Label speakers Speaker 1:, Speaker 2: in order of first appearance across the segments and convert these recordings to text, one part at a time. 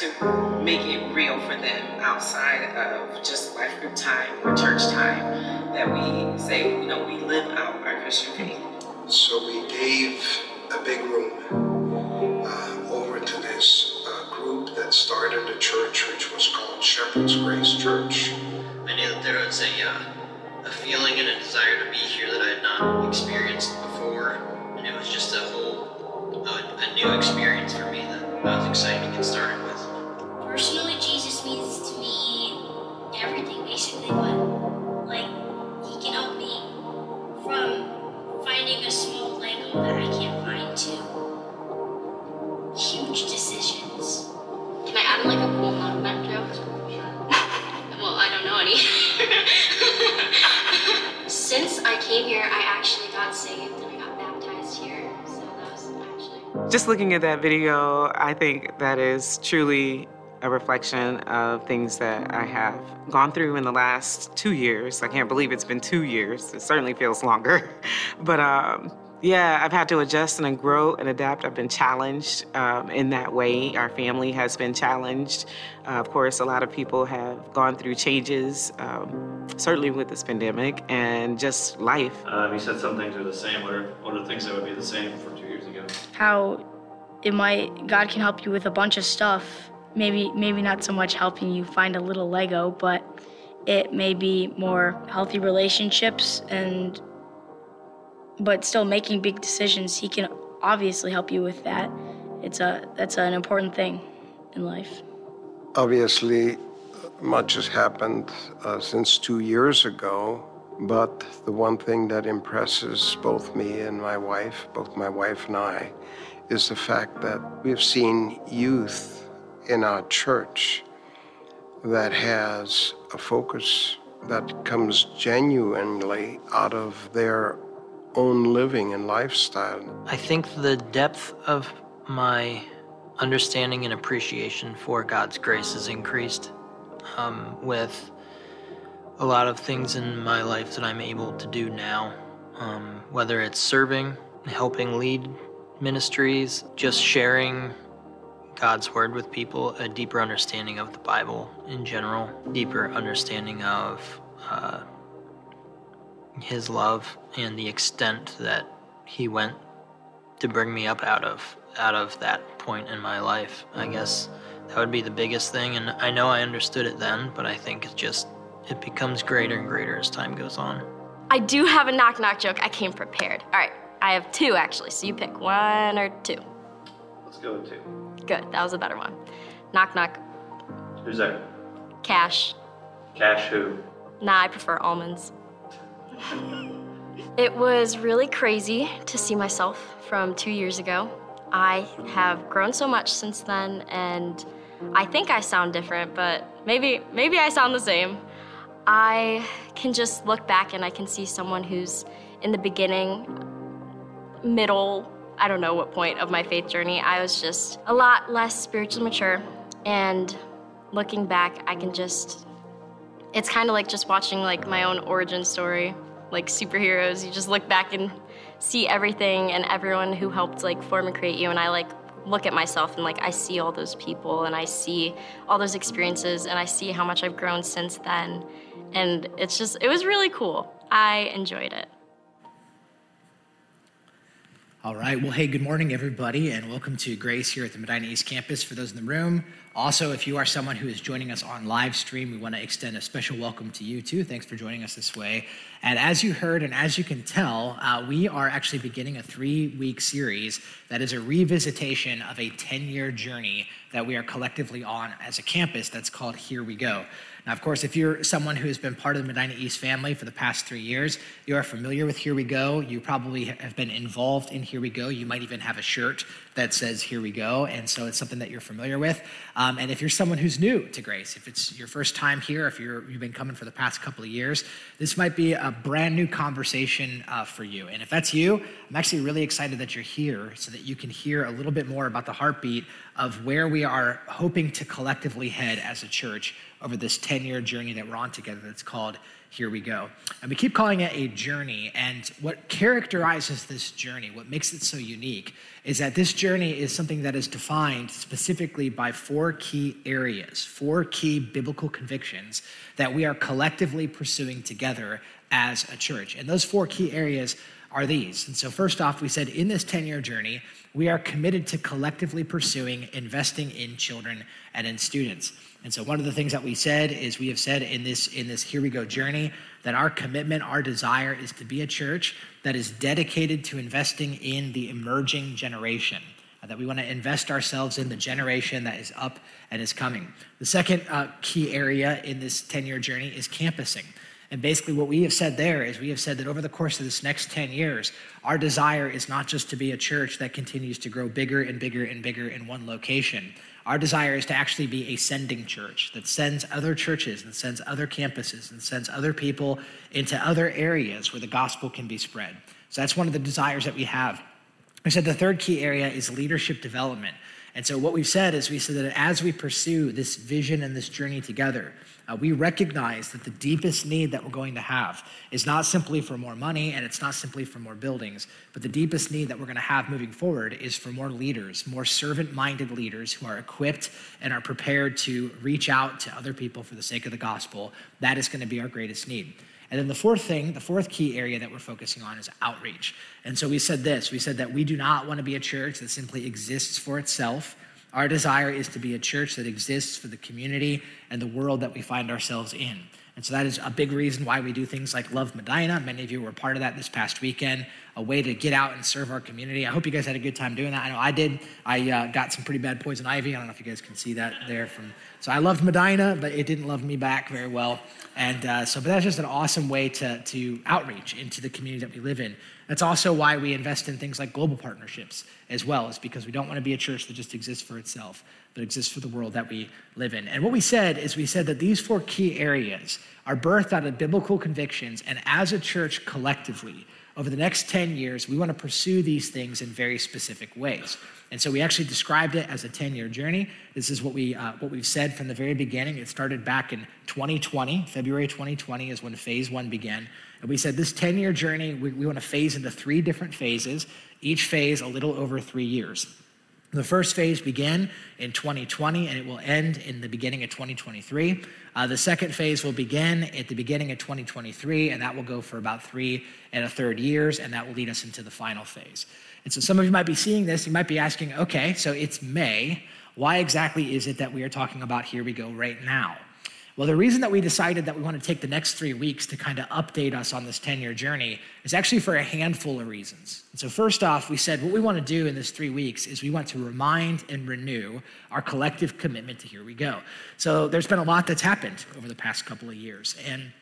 Speaker 1: to make it real for them outside of just life group time or church time. That we say, you know, we live out our Christian faith.
Speaker 2: So we gave a big room uh, over to this uh, group that started a church, which was called Shepherd's Grace Church.
Speaker 3: I knew that there was a, uh, a feeling and a desire to be here that I had not experienced before, and it was just a whole a, a new experience for me that I was excited to get started with.
Speaker 4: Personally, Jesus means to me everything, basically, but like he can help me from finding a small Lego that I can't find to huge decisions.
Speaker 5: Can I add like a cool knock-knock joke? well, I don't know any. Since I came here, I actually got saved and I got baptized here. So that was actually.
Speaker 1: Just looking at that video, I think that is truly a reflection of things that I have gone through in the last two years. I can't believe it's been two years. It certainly feels longer. But um, yeah, I've had to adjust and grow and adapt. I've been challenged um, in that way. Our family has been challenged. Uh, of course, a lot of people have gone through changes, um, certainly with this pandemic and just life.
Speaker 6: Um, you said some things are the same. What are what are things that would be the same from two years ago?
Speaker 7: how it might God can help you with a bunch of stuff. Maybe maybe not so much helping you find a little Lego, but it may be more healthy relationships and but still making big decisions. He can obviously help you with that. It's a that's an important thing in life.
Speaker 2: Obviously, much has happened uh, since two years ago, but the one thing that impresses both me and my wife, both my wife and I, is the fact that we've seen youth in our church that has a focus that comes genuinely out of their own living and lifestyle.
Speaker 3: I think the depth of my understanding and appreciation for God's grace has increased um, with a lot of things in my life that I'm able to do now, um, whether it's serving, helping lead ministries, just sharing God's word with people, a deeper understanding of the Bible in general, deeper understanding of uh, His love and the extent that He went to bring me up out of out of that point in my life. I guess that would be the biggest thing, and I know I understood it then, but I think it just it becomes greater and greater as time goes on.
Speaker 5: I do have a knock knock joke. I came prepared. All right, I have two actually, so you pick one or two.
Speaker 6: Let's go with two.
Speaker 5: Good, that was a better one. Knock knock.
Speaker 6: Who's there?
Speaker 5: Cash.
Speaker 6: Cash who?
Speaker 5: Nah, I prefer almonds. It was really crazy to see myself from two years ago. I have grown so much since then, and I think I sound different, but maybe maybe I sound the same. I can just look back and I can see someone who's in the beginning, middle, I don't know what point of my faith journey. I was just a lot less spiritually mature, and looking back, I can just it's kind of like just watching like my own origin story like superheroes. You just look back and see everything and everyone who helped like form and create you. And i like look at myself and like i see all those people and i see all those experiences and i see how much i've grown since then. And it's just it was really cool. I enjoyed it
Speaker 8: All right. Well, hey, good morning, everybody, and welcome to Grace here at the Medina East Campus. For those in the room, also, if you are someone who is joining us on live stream, we want to extend a special welcome to you too. Thanks for joining us this way. And as you heard, and as you can tell, uh, we are actually beginning a three-week series that is a revisitation of a 10-year journey that we are collectively on as a campus. That's called Here We Go. Now, of course, if you're someone who has been part of the Medina East family for the past three years, you are familiar with Here We Go. You probably have been involved in Here We Go. You might even have a shirt that says Here We Go. And so it's something that you're familiar with. Um, and if you're someone who's new to Grace, if it's your first time here, if you're, you've been coming for the past couple of years, this might be a brand new conversation uh, for you. And if that's you, I'm actually really excited that you're here so that you can hear a little bit more about the heartbeat of where we are hoping to collectively head as a church over this 10 year journey that we're on together that's called Here We Go. And we keep calling it a journey. And what characterizes this journey, what makes it so unique, is that this journey is something that is defined specifically by four key areas, four key biblical convictions that we are collectively pursuing together as a church. And those four key areas are these. And so, first off, we said in this 10 year journey, we are committed to collectively pursuing investing in children and in students. And so one of the things that we said is we have said in this in this here we go journey that our commitment, our desire is to be a church that is dedicated to investing in the emerging generation. That we want to invest ourselves in the generation that is up and is coming. The second uh, key area in this 10 year journey is campusing. And basically, what we have said there is we have said that over the course of this next 10 years, our desire is not just to be a church that continues to grow bigger and bigger and bigger in one location. Our desire is to actually be a sending church that sends other churches and sends other campuses and sends other people into other areas where the gospel can be spread. So that's one of the desires that we have. We said the third key area is leadership development. And so what we've said is we said that as we pursue this vision and this journey together, uh, we recognize that the deepest need that we're going to have is not simply for more money and it's not simply for more buildings, but the deepest need that we're going to have moving forward is for more leaders, more servant minded leaders who are equipped and are prepared to reach out to other people for the sake of the gospel. That is going to be our greatest need. And then the fourth thing, the fourth key area that we're focusing on is outreach. And so we said this we said that we do not want to be a church that simply exists for itself our desire is to be a church that exists for the community and the world that we find ourselves in. And so that is a big reason why we do things like Love Medina. Many of you were part of that this past weekend, a way to get out and serve our community. I hope you guys had a good time doing that. I know I did. I uh, got some pretty bad poison ivy. I don't know if you guys can see that there from. So I loved Medina, but it didn't love me back very well. And uh, so, but that's just an awesome way to, to outreach into the community that we live in. That's also why we invest in things like global partnerships as well, is because we don't want to be a church that just exists for itself, but exists for the world that we live in. And what we said is we said that these four key areas are birthed out of biblical convictions, and as a church collectively, over the next 10 years, we want to pursue these things in very specific ways. And so we actually described it as a 10 year journey. This is what, we, uh, what we've said from the very beginning. It started back in 2020. February 2020 is when phase one began. And we said this 10 year journey, we, we want to phase into three different phases, each phase a little over three years. The first phase began in 2020 and it will end in the beginning of 2023. Uh, the second phase will begin at the beginning of 2023 and that will go for about three and a third years and that will lead us into the final phase. And so some of you might be seeing this, you might be asking, okay, so it's May. Why exactly is it that we are talking about Here We Go right now? Well, the reason that we decided that we want to take the next three weeks to kind of update us on this 10 year journey is actually for a handful of reasons. And so, first off, we said what we want to do in this three weeks is we want to remind and renew our collective commitment to Here We Go. So, there's been a lot that's happened over the past couple of years. And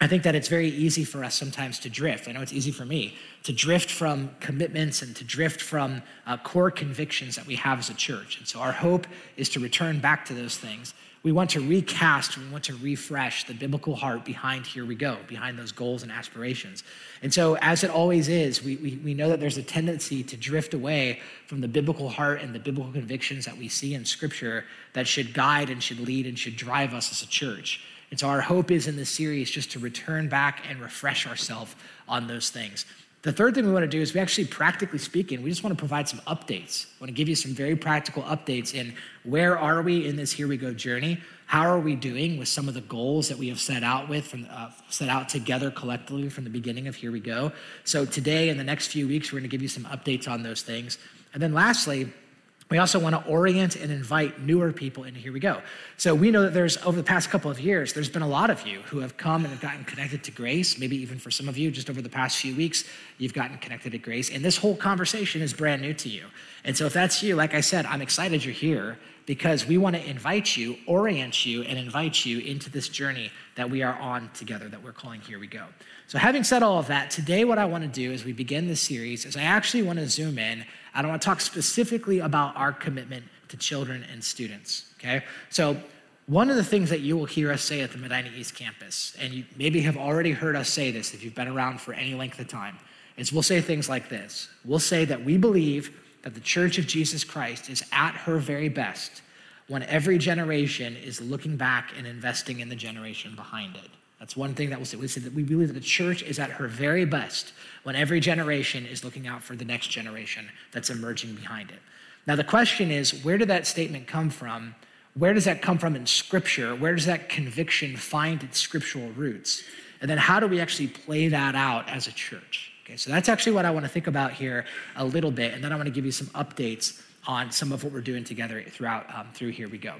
Speaker 8: I think that it's very easy for us sometimes to drift. I know it's easy for me to drift from commitments and to drift from uh, core convictions that we have as a church. And so our hope is to return back to those things we want to recast, we want to refresh the biblical heart behind Here We Go, behind those goals and aspirations. And so, as it always is, we, we, we know that there's a tendency to drift away from the biblical heart and the biblical convictions that we see in Scripture that should guide and should lead and should drive us as a church. And so, our hope is in this series just to return back and refresh ourselves on those things. The third thing we want to do is we actually, practically speaking, we just want to provide some updates. We want to give you some very practical updates in where are we in this Here We Go journey? How are we doing with some of the goals that we have set out with, from, uh, set out together collectively from the beginning of Here We Go? So today, in the next few weeks, we're going to give you some updates on those things. And then lastly, we also want to orient and invite newer people into Here We Go. So we know that there's, over the past couple of years, there's been a lot of you who have come and have gotten connected to Grace. Maybe even for some of you, just over the past few weeks, you've gotten connected to Grace. And this whole conversation is brand new to you. And so if that's you, like I said, I'm excited you're here. Because we want to invite you, orient you, and invite you into this journey that we are on together, that we're calling Here We Go. So, having said all of that, today what I want to do as we begin this series is I actually want to zoom in. I want to talk specifically about our commitment to children and students. Okay? So, one of the things that you will hear us say at the Medina East campus, and you maybe have already heard us say this if you've been around for any length of time, is we'll say things like this. We'll say that we believe that the Church of Jesus Christ is at her very best when every generation is looking back and investing in the generation behind it. That's one thing that we'll say. We say that we believe that the church is at her very best when every generation is looking out for the next generation that's emerging behind it. Now, the question is where did that statement come from? Where does that come from in Scripture? Where does that conviction find its scriptural roots? And then how do we actually play that out as a church? Okay, so that's actually what I want to think about here a little bit, and then I want to give you some updates on some of what we're doing together throughout um, through Here We Go.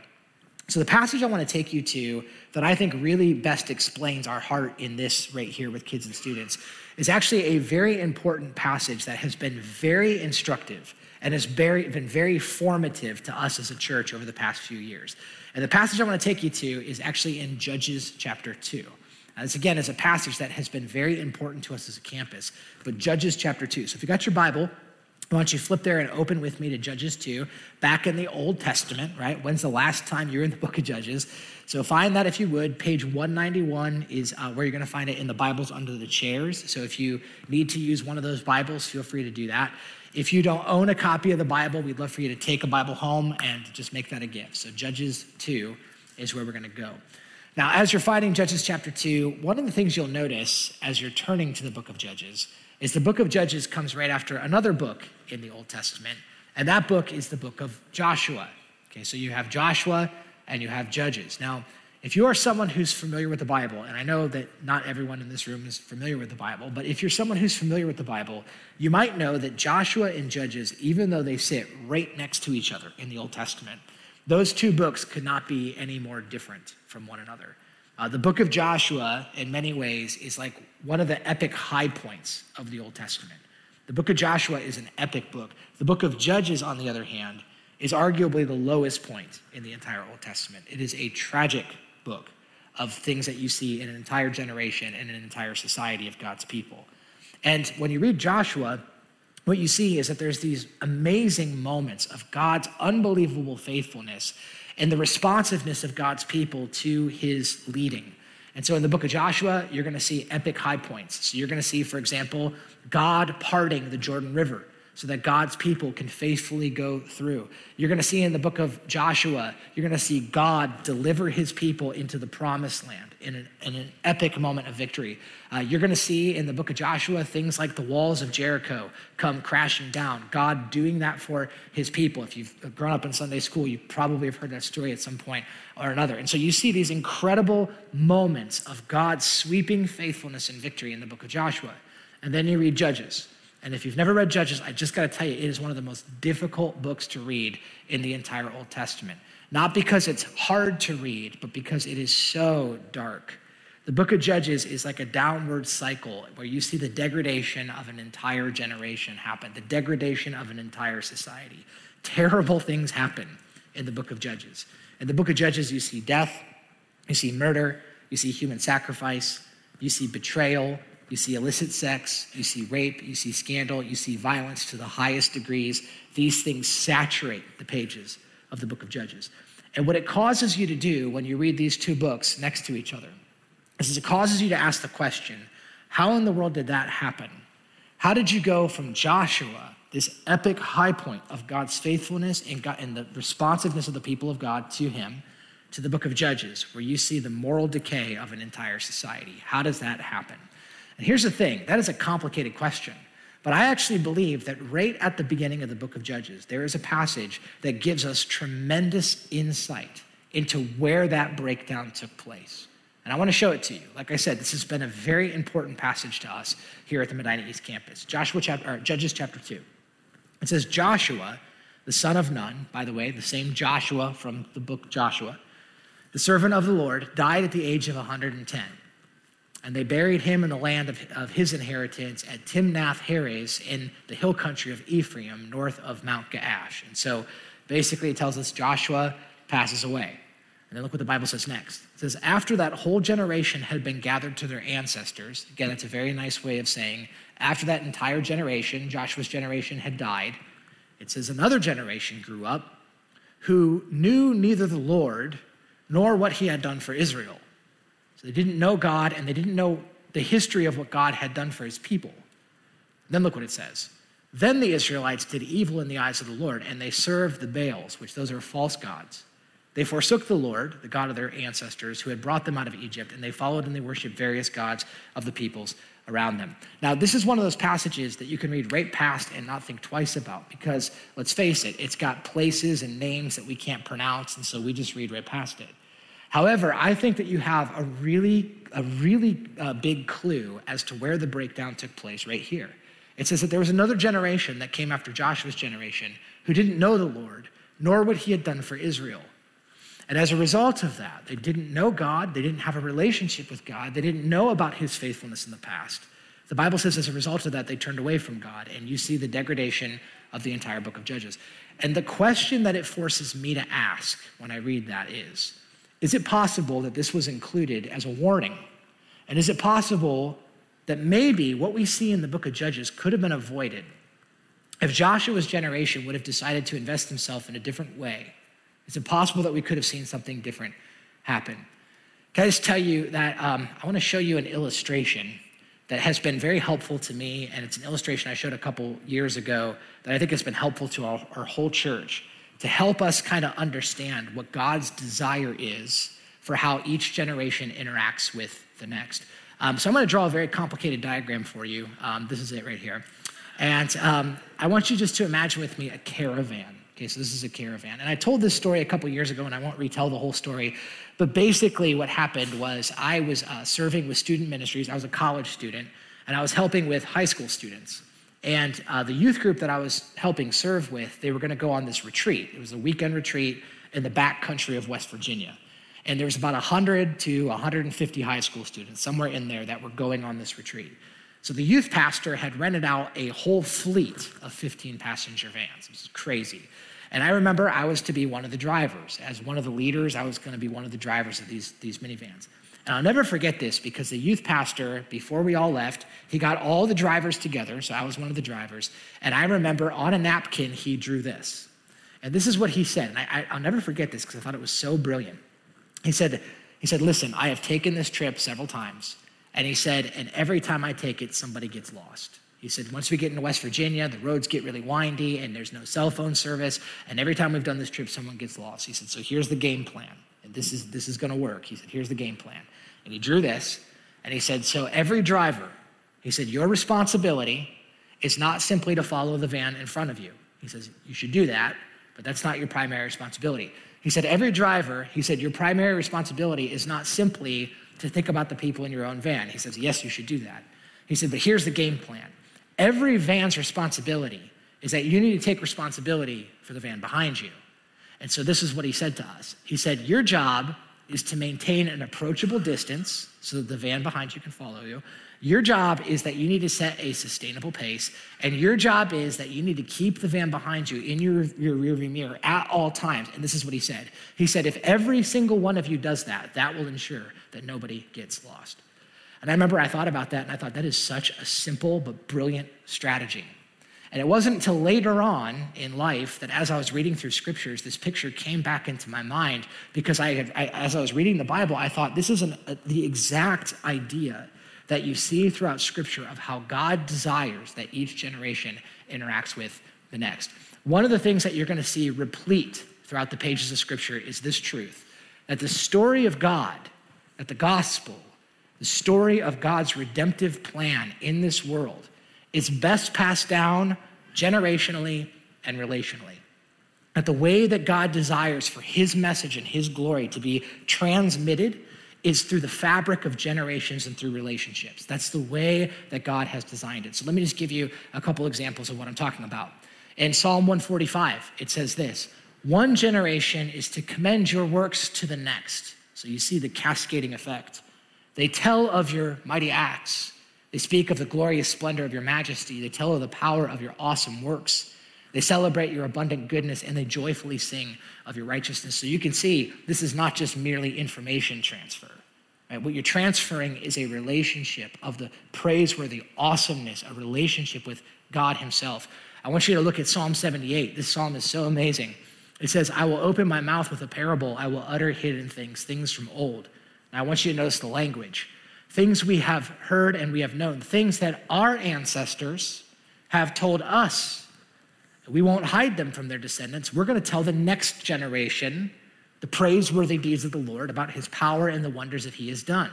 Speaker 8: So the passage I want to take you to that I think really best explains our heart in this right here with kids and students is actually a very important passage that has been very instructive and has very, been very formative to us as a church over the past few years. And the passage I want to take you to is actually in Judges chapter 2. This again is a passage that has been very important to us as a campus, but Judges chapter 2. So if you got your Bible, I want you to flip there and open with me to Judges 2, back in the Old Testament, right? When's the last time you're in the book of Judges? So find that if you would. Page 191 is uh, where you're going to find it in the Bibles under the chairs. So if you need to use one of those Bibles, feel free to do that. If you don't own a copy of the Bible, we'd love for you to take a Bible home and just make that a gift. So, Judges 2 is where we're going to go. Now, as you're fighting Judges chapter 2, one of the things you'll notice as you're turning to the book of Judges is the book of Judges comes right after another book in the Old Testament, and that book is the book of Joshua. Okay, so you have Joshua and you have Judges. Now, if you are someone who's familiar with the Bible, and I know that not everyone in this room is familiar with the Bible, but if you're someone who's familiar with the Bible, you might know that Joshua and Judges, even though they sit right next to each other in the Old Testament, those two books could not be any more different from one another. Uh, the book of Joshua, in many ways, is like one of the epic high points of the Old Testament. The book of Joshua is an epic book. The book of Judges, on the other hand, is arguably the lowest point in the entire Old Testament. It is a tragic book of things that you see in an entire generation and an entire society of God's people. And when you read Joshua, what you see is that there's these amazing moments of God's unbelievable faithfulness and the responsiveness of God's people to his leading. And so in the book of Joshua, you're going to see epic high points. So you're going to see, for example, God parting the Jordan River so that God's people can faithfully go through. You're going to see in the book of Joshua, you're going to see God deliver his people into the promised land in an, in an epic moment of victory. Uh, you're going to see in the book of Joshua things like the walls of Jericho come crashing down. God doing that for his people. If you've grown up in Sunday school, you probably have heard that story at some point or another. And so you see these incredible moments of God's sweeping faithfulness and victory in the book of Joshua. And then you read Judges. And if you've never read Judges, I just got to tell you, it is one of the most difficult books to read in the entire Old Testament. Not because it's hard to read, but because it is so dark. The book of Judges is like a downward cycle where you see the degradation of an entire generation happen, the degradation of an entire society. Terrible things happen in the book of Judges. In the book of Judges, you see death, you see murder, you see human sacrifice, you see betrayal, you see illicit sex, you see rape, you see scandal, you see violence to the highest degrees. These things saturate the pages of the book of Judges. And what it causes you to do when you read these two books next to each other is it causes you to ask the question how in the world did that happen? How did you go from Joshua, this epic high point of God's faithfulness and, God, and the responsiveness of the people of God to Him, to the book of Judges, where you see the moral decay of an entire society? How does that happen? And here's the thing that is a complicated question. But I actually believe that right at the beginning of the book of Judges, there is a passage that gives us tremendous insight into where that breakdown took place. And I want to show it to you. Like I said, this has been a very important passage to us here at the Medina East campus. Joshua chapter, Judges chapter 2. It says, Joshua, the son of Nun, by the way, the same Joshua from the book Joshua, the servant of the Lord, died at the age of 110. And they buried him in the land of, of his inheritance at Timnath Heres in the hill country of Ephraim, north of Mount Gaash. And so Basically, it tells us Joshua passes away. And then look what the Bible says next. It says, After that whole generation had been gathered to their ancestors, again, it's a very nice way of saying, after that entire generation, Joshua's generation had died, it says, Another generation grew up who knew neither the Lord nor what he had done for Israel. So they didn't know God and they didn't know the history of what God had done for his people. Then look what it says. Then the Israelites did evil in the eyes of the Lord, and they served the Baals, which those are false gods. They forsook the Lord, the God of their ancestors, who had brought them out of Egypt, and they followed and they worshiped various gods of the peoples around them. Now, this is one of those passages that you can read right past and not think twice about because, let's face it, it's got places and names that we can't pronounce, and so we just read right past it. However, I think that you have a really, a really uh, big clue as to where the breakdown took place right here. It says that there was another generation that came after Joshua's generation who didn't know the Lord, nor what he had done for Israel. And as a result of that, they didn't know God, they didn't have a relationship with God, they didn't know about his faithfulness in the past. The Bible says as a result of that, they turned away from God, and you see the degradation of the entire book of Judges. And the question that it forces me to ask when I read that is Is it possible that this was included as a warning? And is it possible that maybe what we see in the book of Judges could have been avoided if Joshua's generation would have decided to invest himself in a different way? It's impossible that we could have seen something different happen. Can I just tell you that um, I want to show you an illustration that has been very helpful to me, and it's an illustration I showed a couple years ago that I think has been helpful to our, our whole church to help us kind of understand what God's desire is for how each generation interacts with the next. Um, so I'm going to draw a very complicated diagram for you. Um, this is it right here. And um, I want you just to imagine with me a caravan. Okay, so this is a caravan. And I told this story a couple years ago, and I won't retell the whole story. But basically, what happened was I was uh, serving with student ministries. I was a college student, and I was helping with high school students. And uh, the youth group that I was helping serve with, they were going to go on this retreat. It was a weekend retreat in the back country of West Virginia. And there was about 100 to 150 high school students, somewhere in there, that were going on this retreat. So the youth pastor had rented out a whole fleet of 15 passenger vans. It was crazy. And I remember I was to be one of the drivers. As one of the leaders, I was going to be one of the drivers of these, these minivans. And I'll never forget this because the youth pastor, before we all left, he got all the drivers together. So I was one of the drivers. And I remember on a napkin, he drew this. And this is what he said. And I, will never forget this because I thought it was so brilliant. He said, he said, Listen, I have taken this trip several times. And he said, And every time I take it, somebody gets lost. He said, once we get into West Virginia, the roads get really windy and there's no cell phone service. And every time we've done this trip, someone gets lost. He said, so here's the game plan. And this is, this is going to work. He said, here's the game plan. And he drew this. And he said, so every driver, he said, your responsibility is not simply to follow the van in front of you. He says, you should do that, but that's not your primary responsibility. He said, every driver, he said, your primary responsibility is not simply to think about the people in your own van. He says, yes, you should do that. He said, but here's the game plan. Every van's responsibility is that you need to take responsibility for the van behind you. And so this is what he said to us. He said, Your job is to maintain an approachable distance so that the van behind you can follow you. Your job is that you need to set a sustainable pace. And your job is that you need to keep the van behind you in your, your rearview mirror at all times. And this is what he said. He said, if every single one of you does that, that will ensure that nobody gets lost. And I remember I thought about that and I thought that is such a simple but brilliant strategy. And it wasn't until later on in life that as I was reading through scriptures, this picture came back into my mind because I, had, I as I was reading the Bible, I thought this is an, a, the exact idea that you see throughout scripture of how God desires that each generation interacts with the next. One of the things that you're going to see replete throughout the pages of scripture is this truth that the story of God, that the gospel, the story of God's redemptive plan in this world is best passed down generationally and relationally. That the way that God desires for his message and his glory to be transmitted is through the fabric of generations and through relationships. That's the way that God has designed it. So let me just give you a couple examples of what I'm talking about. In Psalm 145, it says this One generation is to commend your works to the next. So you see the cascading effect. They tell of your mighty acts. They speak of the glorious splendor of your majesty. They tell of the power of your awesome works. They celebrate your abundant goodness and they joyfully sing of your righteousness. So you can see this is not just merely information transfer. Right? What you're transferring is a relationship of the praiseworthy awesomeness, a relationship with God Himself. I want you to look at Psalm 78. This psalm is so amazing. It says, I will open my mouth with a parable, I will utter hidden things, things from old. Now I want you to notice the language. Things we have heard and we have known, things that our ancestors have told us. We won't hide them from their descendants. We're going to tell the next generation the praiseworthy deeds of the Lord about his power and the wonders that he has done.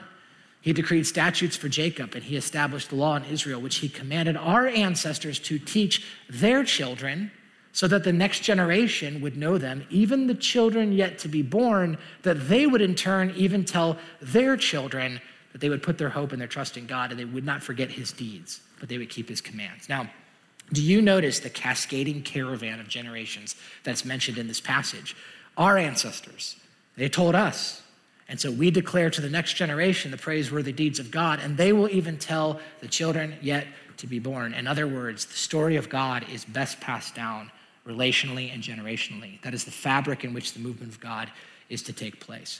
Speaker 8: He decreed statutes for Jacob and he established the law in Israel, which he commanded our ancestors to teach their children so that the next generation would know them, even the children yet to be born, that they would in turn even tell their children that they would put their hope and their trust in God and they would not forget his deeds, but they would keep his commands. Now, do you notice the cascading caravan of generations that's mentioned in this passage? Our ancestors, they told us. And so we declare to the next generation the praiseworthy deeds of God, and they will even tell the children yet to be born. In other words, the story of God is best passed down relationally and generationally. That is the fabric in which the movement of God is to take place.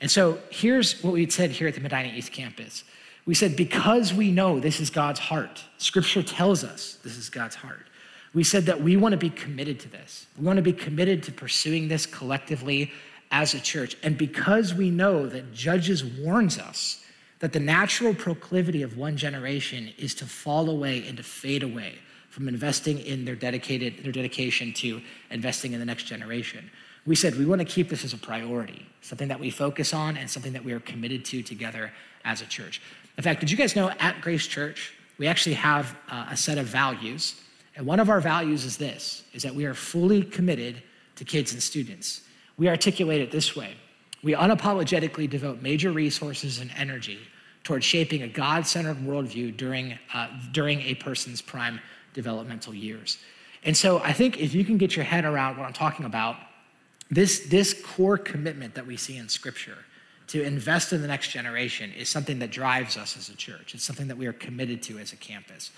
Speaker 8: And so here's what we said here at the Medina East Campus. We said, because we know this is God's heart, Scripture tells us this is God's heart. We said that we want to be committed to this. We want to be committed to pursuing this collectively as a church. And because we know that Judges warns us that the natural proclivity of one generation is to fall away and to fade away from investing in their dedicated their dedication to investing in the next generation. We said we want to keep this as a priority, something that we focus on and something that we are committed to together as a church. In fact, did you guys know at Grace Church, we actually have a set of values. And one of our values is this, is that we are fully committed to kids and students. We articulate it this way. We unapologetically devote major resources and energy towards shaping a God-centered worldview during, uh, during a person's prime developmental years. And so I think if you can get your head around what I'm talking about, this, this core commitment that we see in Scripture to invest in the next generation is something that drives us as a church. It's something that we are committed to as a campus.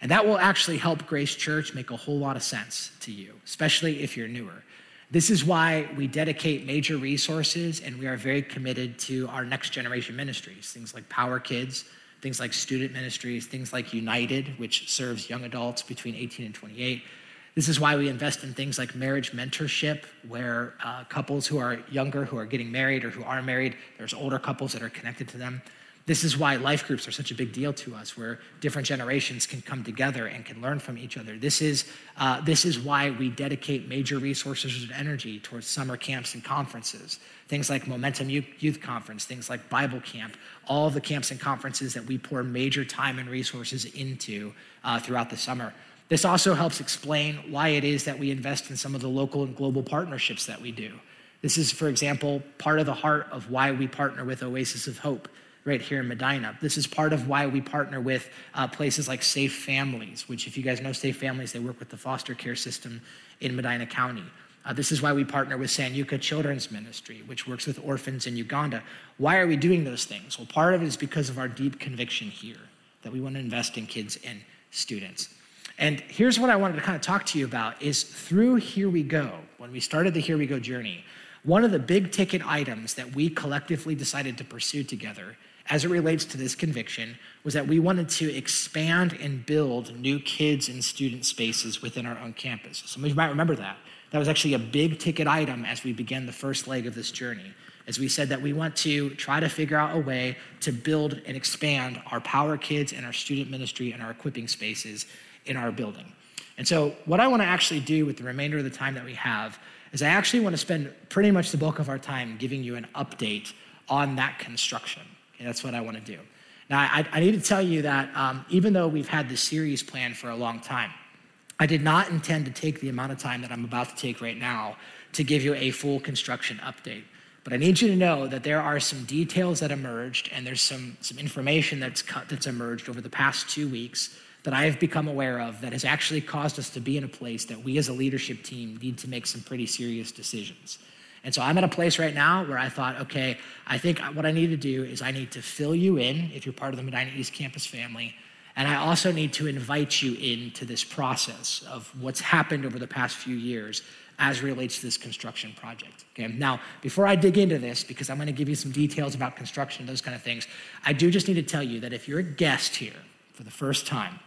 Speaker 8: And that will actually help Grace Church make a whole lot of sense to you, especially if you're newer. This is why we dedicate major resources and we are very committed to our next generation ministries, things like Power Kids, things like student ministries, things like United, which serves young adults between 18 and 28. This is why we invest in things like marriage mentorship, where uh, couples who are younger, who are getting married or who are married, there's older couples that are connected to them. This is why life groups are such a big deal to us, where different generations can come together and can learn from each other. This is, uh, this is why we dedicate major resources and energy towards summer camps and conferences. Things like Momentum Youth Conference, things like Bible Camp, all the camps and conferences that we pour major time and resources into uh, throughout the summer. This also helps explain why it is that we invest in some of the local and global partnerships that we do. This is, for example, part of the heart of why we partner with Oasis of Hope right here in Medina. This is part of why we partner with uh, places like Safe Families, which, if you guys know Safe Families, they work with the foster care system in Medina County. Uh, this is why we partner with Sanyuka Children's Ministry, which works with orphans in Uganda. Why are we doing those things? Well, part of it is because of our deep conviction here that we want to invest in kids and students. And here's what I wanted to kind of talk to you about is through Here We Go, when we started the Here We Go journey, one of the big ticket items that we collectively decided to pursue together as it relates to this conviction was that we wanted to expand and build new kids and student spaces within our own campus. Some of you might remember that. That was actually a big ticket item as we began the first leg of this journey. As we said that we want to try to figure out a way to build and expand our Power Kids and our student ministry and our equipping spaces in our building. And so, what I want to actually do with the remainder of the time that we have is I actually want to spend pretty much the bulk of our time giving you an update on that construction. Okay, that's what I want to do. Now, I, I need to tell you that um, even though we've had this series planned for a long time, I did not intend to take the amount of time that I'm about to take right now to give you a full construction update. But I need you to know that there are some details that emerged and there's some, some information that's, cut, that's emerged over the past two weeks that I have become aware of that has actually caused us to be in a place that we as a leadership team need to make some pretty serious decisions. And so I'm at a place right now where I thought, okay, I think what I need to do is I need to fill you in if you're part of the Medina East Campus family. And I also need to invite you into this process of what's happened over the past few years as relates to this construction project. Okay. Now, before I dig into this, because I'm going to give you some details about construction those kind of things, I do just need to tell you that if you're a guest here for the first time,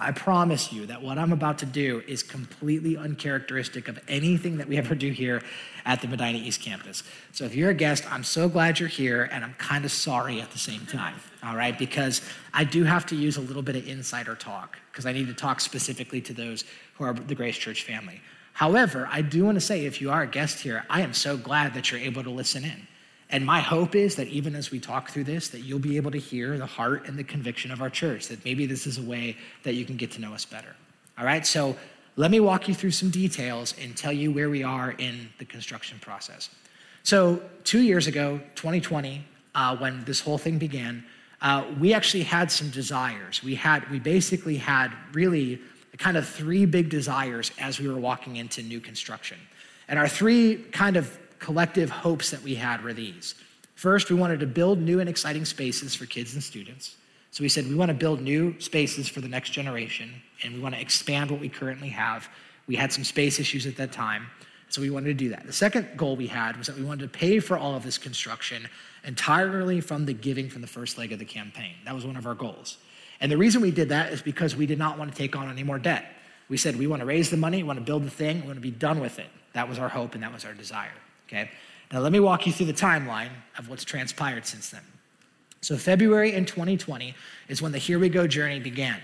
Speaker 8: I promise you that what I'm about to do is completely uncharacteristic of anything that we ever do here at the Medina East Campus. So if you're a guest, I'm so glad you're here, and I'm kind of sorry at the same time, all right? Because I do have to use a little bit of insider talk, because I need to talk specifically to those who are the Grace Church family. However, I do want to say if you are a guest here, I am so glad that you're able to listen in. And my hope is that even as we talk through this, that you'll be able to hear the heart and the conviction of our church, that maybe this is a way that you can get to know us better. All right, so let me walk you through some details and tell you where we are in the construction process. So, two years ago, 2020, uh, when this whole thing began, uh, we actually had some desires. We had, we basically had really kind of three big desires as we were walking into new construction. And our three kind of collective hopes that we had were these. First, we wanted to build new and exciting spaces for kids and students. So we said we want to build new spaces for the next generation and we want to expand what we currently have. We had some space issues at that time, so we wanted to do that. The second goal we had was that we wanted to pay for all of this construction entirely from the giving from the first leg of the campaign. That was one of our goals. And the reason we did that is because we did not want to take on any more debt. We said we want to raise the money, we want to build the thing, we want to be done with it. That was our hope and that was our desire. Okay? Now, let me walk you through the timeline of what's transpired since then. So, February in 2020 is when the Here We Go journey began.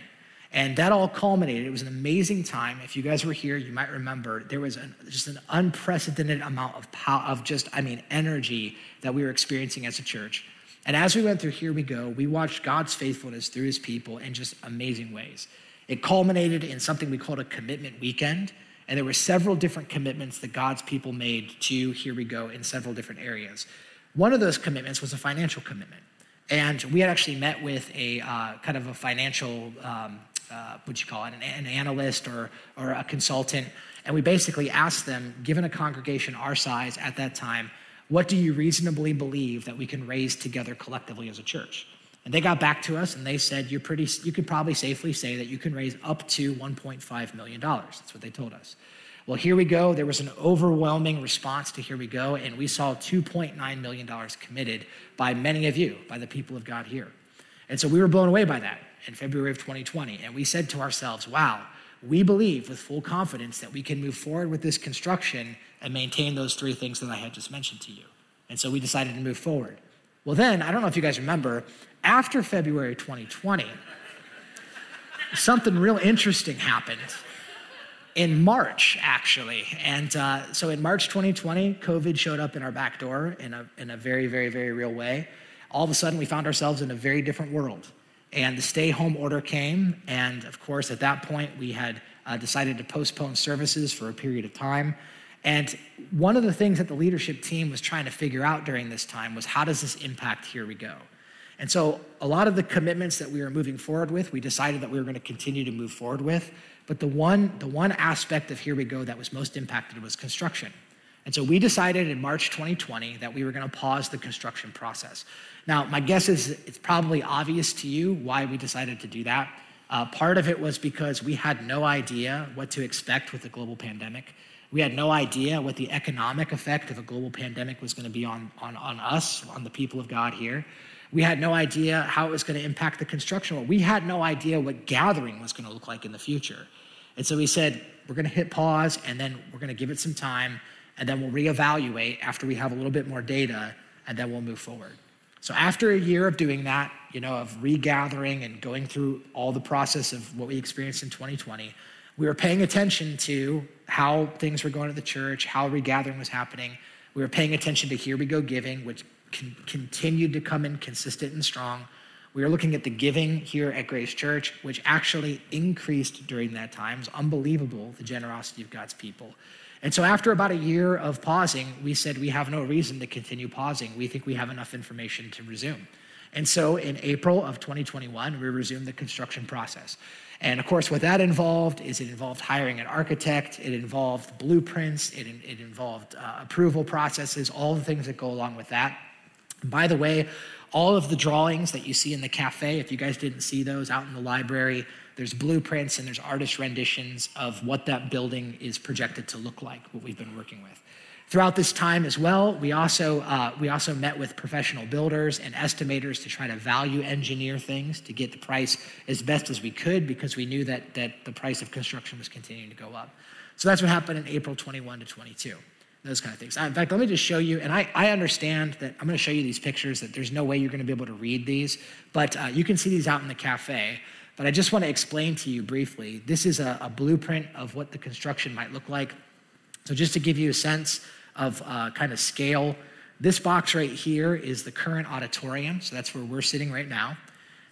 Speaker 8: And that all culminated. It was an amazing time. If you guys were here, you might remember there was an, just an unprecedented amount of power, of just, I mean, energy that we were experiencing as a church. And as we went through Here We Go, we watched God's faithfulness through his people in just amazing ways. It culminated in something we called a commitment weekend. And there were several different commitments that God's people made to Here We Go in several different areas. One of those commitments was a financial commitment. And we had actually met with a uh, kind of a financial, um, uh, what you call it, an, an analyst or, or a consultant. And we basically asked them, given a congregation our size at that time, what do you reasonably believe that we can raise together collectively as a church? And they got back to us and they said, You're pretty, you could probably safely say that you can raise up to $1.5 million. That's what they told us. Well, here we go. There was an overwhelming response to Here We Go, and we saw $2.9 million committed by many of you, by the people of God here. And so we were blown away by that in February of 2020. And we said to ourselves, wow, we believe with full confidence that we can move forward with this construction and maintain those three things that I had just mentioned to you. And so we decided to move forward. Well, then, I don't know if you guys remember, after February 2020, something real interesting happened in March, actually. And uh, so in March 2020, COVID showed up in our back door in a, in a very, very, very real way. All of a sudden, we found ourselves in a very different world. And the stay home order came. And of course, at that point, we had uh, decided to postpone services for a period of time. And one of the things that the leadership team was trying to figure out during this time was how does this impact Here We Go? And so, a lot of the commitments that we were moving forward with, we decided that we were going to continue to move forward with. But the one, the one aspect of Here We Go that was most impacted was construction. And so we decided in March 2020 that we were going to pause the construction process. Now, my guess is it's probably obvious to you why we decided to do that. Uh, part of it was because we had no idea what to expect with the global pandemic. We had no idea what the economic effect of a global pandemic was going to be on, on, on us, on the people of God here. We had no idea how it was going to impact the construction. We had no idea what gathering was going to look like in the future. And so we said, we're going to hit pause and then we're going to give it some time and then we'll reevaluate after we have a little bit more data and then we'll move forward. So after a year of doing that, you know, of regathering and going through all the process of what we experienced in 2020, we were paying attention to how things were going at the church, how regathering was happening. We were paying attention to Here We Go Giving, which con- continued to come in consistent and strong. We are looking at the giving here at Grace Church, which actually increased during that time. It's unbelievable, the generosity of God's people. And so, after about a year of pausing, we said we have no reason to continue pausing. We think we have enough information to resume. And so, in April of 2021, we resumed the construction process. And of course, what that involved is it involved hiring an architect, it involved blueprints, it, it involved uh, approval processes, all the things that go along with that. By the way, all of the drawings that you see in the cafe, if you guys didn't see those out in the library, there's blueprints and there's artist renditions of what that building is projected to look like, what we've been working with. Throughout this time as well, we also, uh, we also met with professional builders and estimators to try to value engineer things to get the price as best as we could because we knew that, that the price of construction was continuing to go up. So that's what happened in April 21 to 22 those kind of things. In fact, let me just show you, and I, I understand that I'm going to show you these pictures that there's no way you're going to be able to read these, but uh, you can see these out in the cafe. But I just want to explain to you briefly this is a, a, blueprint of what the construction might look like. So, just to give you a sense of uh, kind of scale, this box right here is the current auditorium. So, that's where we're sitting right now.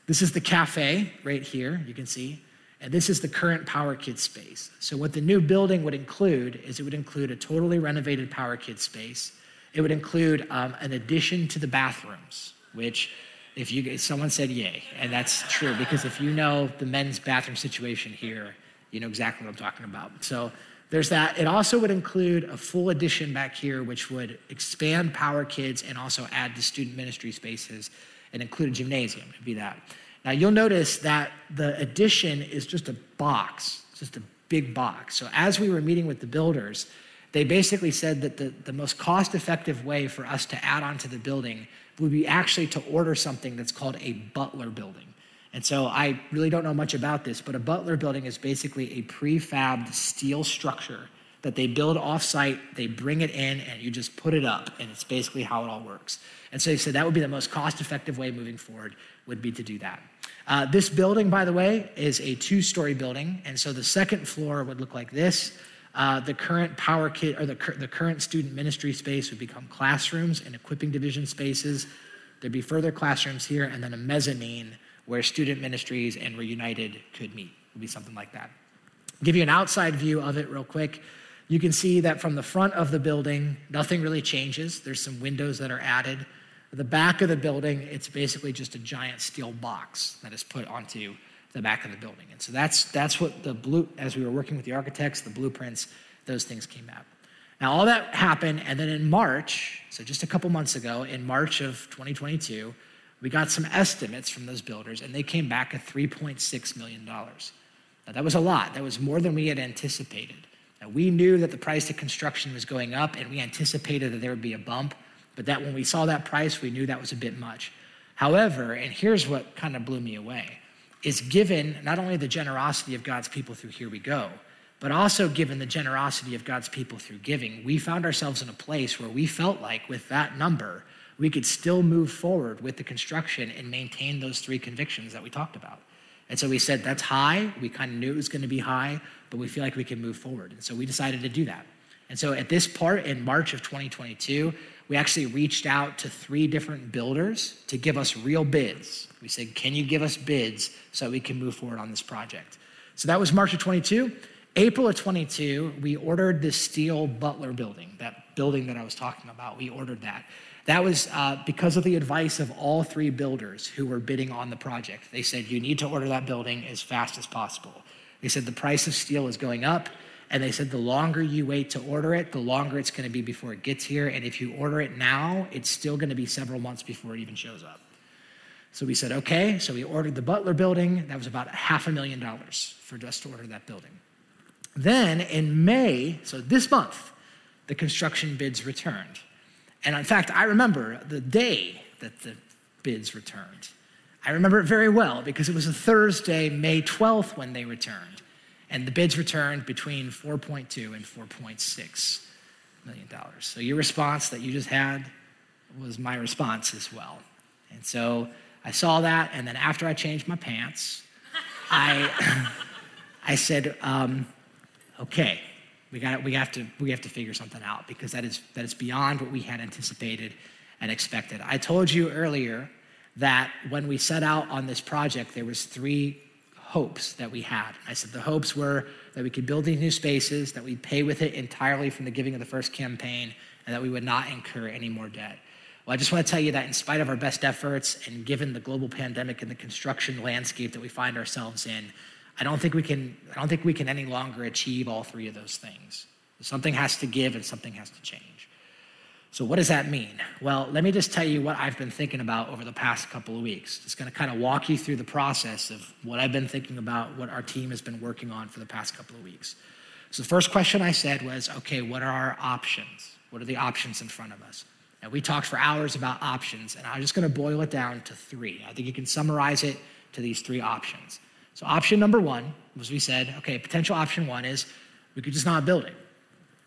Speaker 8: This is the cafe right here, you can see. And this is the current Power Kids space. So, what the new building would include is it would include a totally renovated Power Kids space. It would include um, an addition to the bathrooms, which, if you someone said yay, and that's true because if you know the men's bathroom situation here, you know exactly what I'm talking about. So, there's that. It also would include a full addition back here, which would expand Power Kids and also add to student ministry spaces and include a gymnasium. It'd be that. Now you'll notice that the addition is just a box, just a big box. So as we were meeting with the builders, they basically said that the, the most cost effective way for us to add on to the building would be actually to order something that's called a butler building. And so I really don't know much about this, but a butler building is basically a prefabbed steel structure that they build offsite, they bring it in, and you just put it up, and it's basically how it all works. And so they said that would be the most cost effective way moving forward, would be to do that. Uh, this building, by the way, is a two story building. And so the second floor would look like this. Uh, the current power kit or the, the current student ministry space would become classrooms and equipping division spaces. There'd be further classrooms here and then a mezzanine where student ministries and Reunited could meet. It would be something like that. Give you an outside view of it real quick. You can see that from the front of the building, nothing really changes. There's some windows that are added. The back of the building, it's basically just a giant steel box that is put onto the back of the building. And so that's, that's what the blue, as we were working with the architects, the blueprints, those things came out. Now, all that happened, and then in March, so just a couple months ago, in March of 2022, we got some estimates from those builders, and they came back at $3.6 million. Now, that was a lot. That was more than we had anticipated. Now, we knew that the price of construction was going up, and we anticipated that there would be a bump but that when we saw that price, we knew that was a bit much. However, and here's what kind of blew me away, is given not only the generosity of God's people through Here We Go, but also given the generosity of God's people through giving, we found ourselves in a place where we felt like with that number, we could still move forward with the construction and maintain those three convictions that we talked about. And so we said, that's high. We kind of knew it was going to be high, but we feel like we can move forward. And so we decided to do that. And so at this part in March of 2022, we actually reached out to three different builders to give us real bids. We said, Can you give us bids so we can move forward on this project? So that was March of 22. April of 22, we ordered the steel Butler building, that building that I was talking about. We ordered that. That was uh, because of the advice of all three builders who were bidding on the project. They said, You need to order that building as fast as possible. They said, The price of steel is going up. And they said the longer you wait to order it, the longer it's going to be before it gets here. And if you order it now, it's still going to be several months before it even shows up. So we said, okay. So we ordered the Butler building. That was about half a million dollars for us to order that building. Then in May, so this month, the construction bids returned. And in fact, I remember the day that the bids returned. I remember it very well because it was a Thursday, May 12th, when they returned and the bids returned between 4.2 and 4.6 million dollars. So your response that you just had was my response as well. And so I saw that, and then after I changed my pants, I I said, um, okay, we got we have to we have to figure something out because that is that is beyond what we had anticipated and expected. I told you earlier that when we set out on this project, there was three hopes that we had. I said the hopes were that we could build these new spaces, that we'd pay with it entirely from the giving of the first campaign, and that we would not incur any more debt. Well, I just want to tell you that in spite of our best efforts and given the global pandemic and the construction landscape that we find ourselves in, I don't think we can, I don't think we can any longer achieve all three of those things. Something has to give and something has to change. So, what does that mean? Well, let me just tell you what I've been thinking about over the past couple of weeks. It's going to kind of walk you through the process of what I've been thinking about, what our team has been working on for the past couple of weeks. So, the first question I said was okay, what are our options? What are the options in front of us? And we talked for hours about options, and I'm just going to boil it down to three. I think you can summarize it to these three options. So, option number one was we said, okay, potential option one is we could just not build it.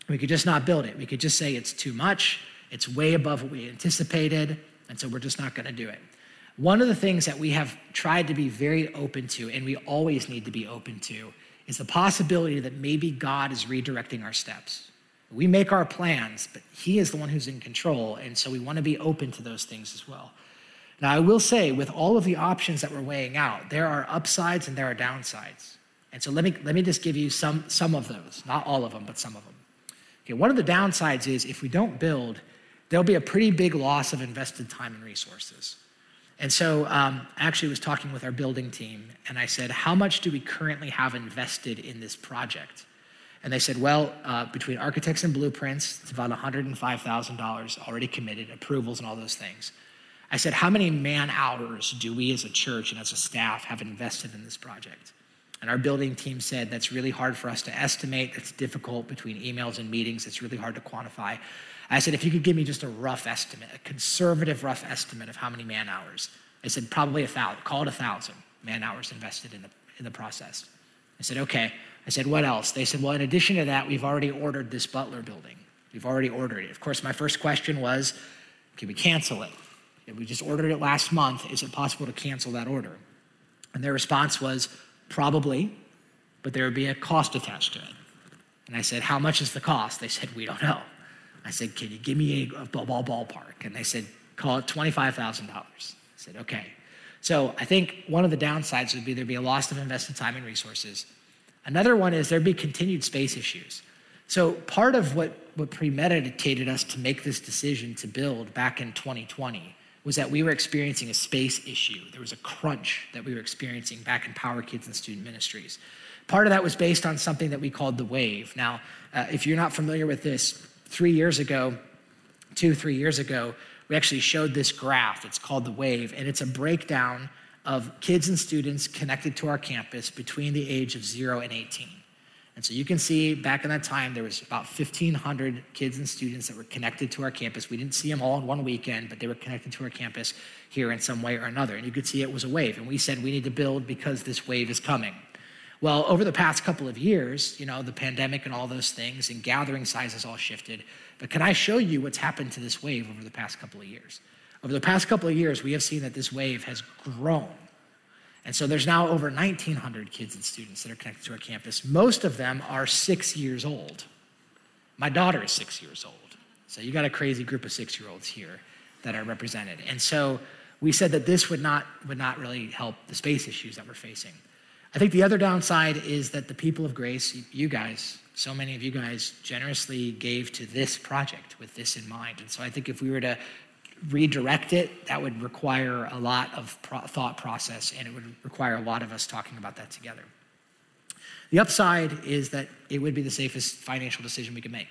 Speaker 8: We could just not build it. We could just say it's too much it's way above what we anticipated, and so we're just not going to do it. One of the things that we have tried to be very open to, and we always need to be open to, is the possibility that maybe God is redirecting our steps. We make our plans, but He is the one who's in control, and so we want to be open to those things as well. Now, I will say, with all of the options that we're weighing out, there are upsides and there are downsides. And so let me, let me just give you some, some of those, not all of them, but some of them. Okay, one of the downsides is if we don't build, there'll be a pretty big loss of invested time and resources. And so um, I actually was talking with our building team, and I said, How much do we currently have invested in this project? And they said, Well, uh, between architects and blueprints, it's about $105,000 already committed, approvals and all those things. I said, How many man hours do we as a church and as a staff have invested in this project? And our building team said, That's really hard for us to estimate. It's difficult between emails and meetings. It's really hard to quantify. I said, if you could give me just a rough estimate, a conservative rough estimate of how many man hours. I said, probably a thousand, call it a thousand man hours invested in the, in the process. I said, okay. I said, what else? They said, well, in addition to that, we've already ordered this Butler building. We've already ordered it. Of course, my first question was, can we cancel it? We just ordered it last month. Is it possible to cancel that order? And their response was, probably, but there would be a cost attached to it. And I said, how much is the cost? They said, we don't know. I said, Can you give me a, a ball ballpark? And they said, Call it $25,000. I said, Okay. So I think one of the downsides would be there'd be a loss of invested time and resources. Another one is there'd be continued space issues. So part of what, what premeditated us to make this decision to build back in 2020 was that we were experiencing a space issue. There was a crunch that we were experiencing back in Power Kids and Student Ministries. Part of that was based on something that we called the wave. Now, uh, if you're not familiar with this, three years ago, two, three years ago, we actually showed this graph. It's called the WAVE, and it's a breakdown of kids and students connected to our campus between the age of zero and 18. And so you can see back in that time, there was about 1,500 kids and students that were connected to our campus. We didn't see them all in one weekend, but they were connected to our campus here in some way or another. And you could see it was a wave. And we said we need to build because this wave is coming. Well, over the past couple of years, you know, the pandemic and all those things and gathering sizes all shifted. But can I show you what's happened to this wave over the past couple of years? Over the past couple of years, we have seen that this wave has grown. And so there's now over 1,900 kids and students that are connected to our campus. Most of them are six years old. My daughter is six years old. So you got a crazy group of six year olds here that are represented. And so we said that this would not, would not really help the space issues that we're facing. I think the other downside is that the people of grace, you guys, so many of you guys generously gave to this project with this in mind. And so I think if we were to redirect it, that would require a lot of pro- thought process and it would require a lot of us talking about that together. The upside is that it would be the safest financial decision we could make.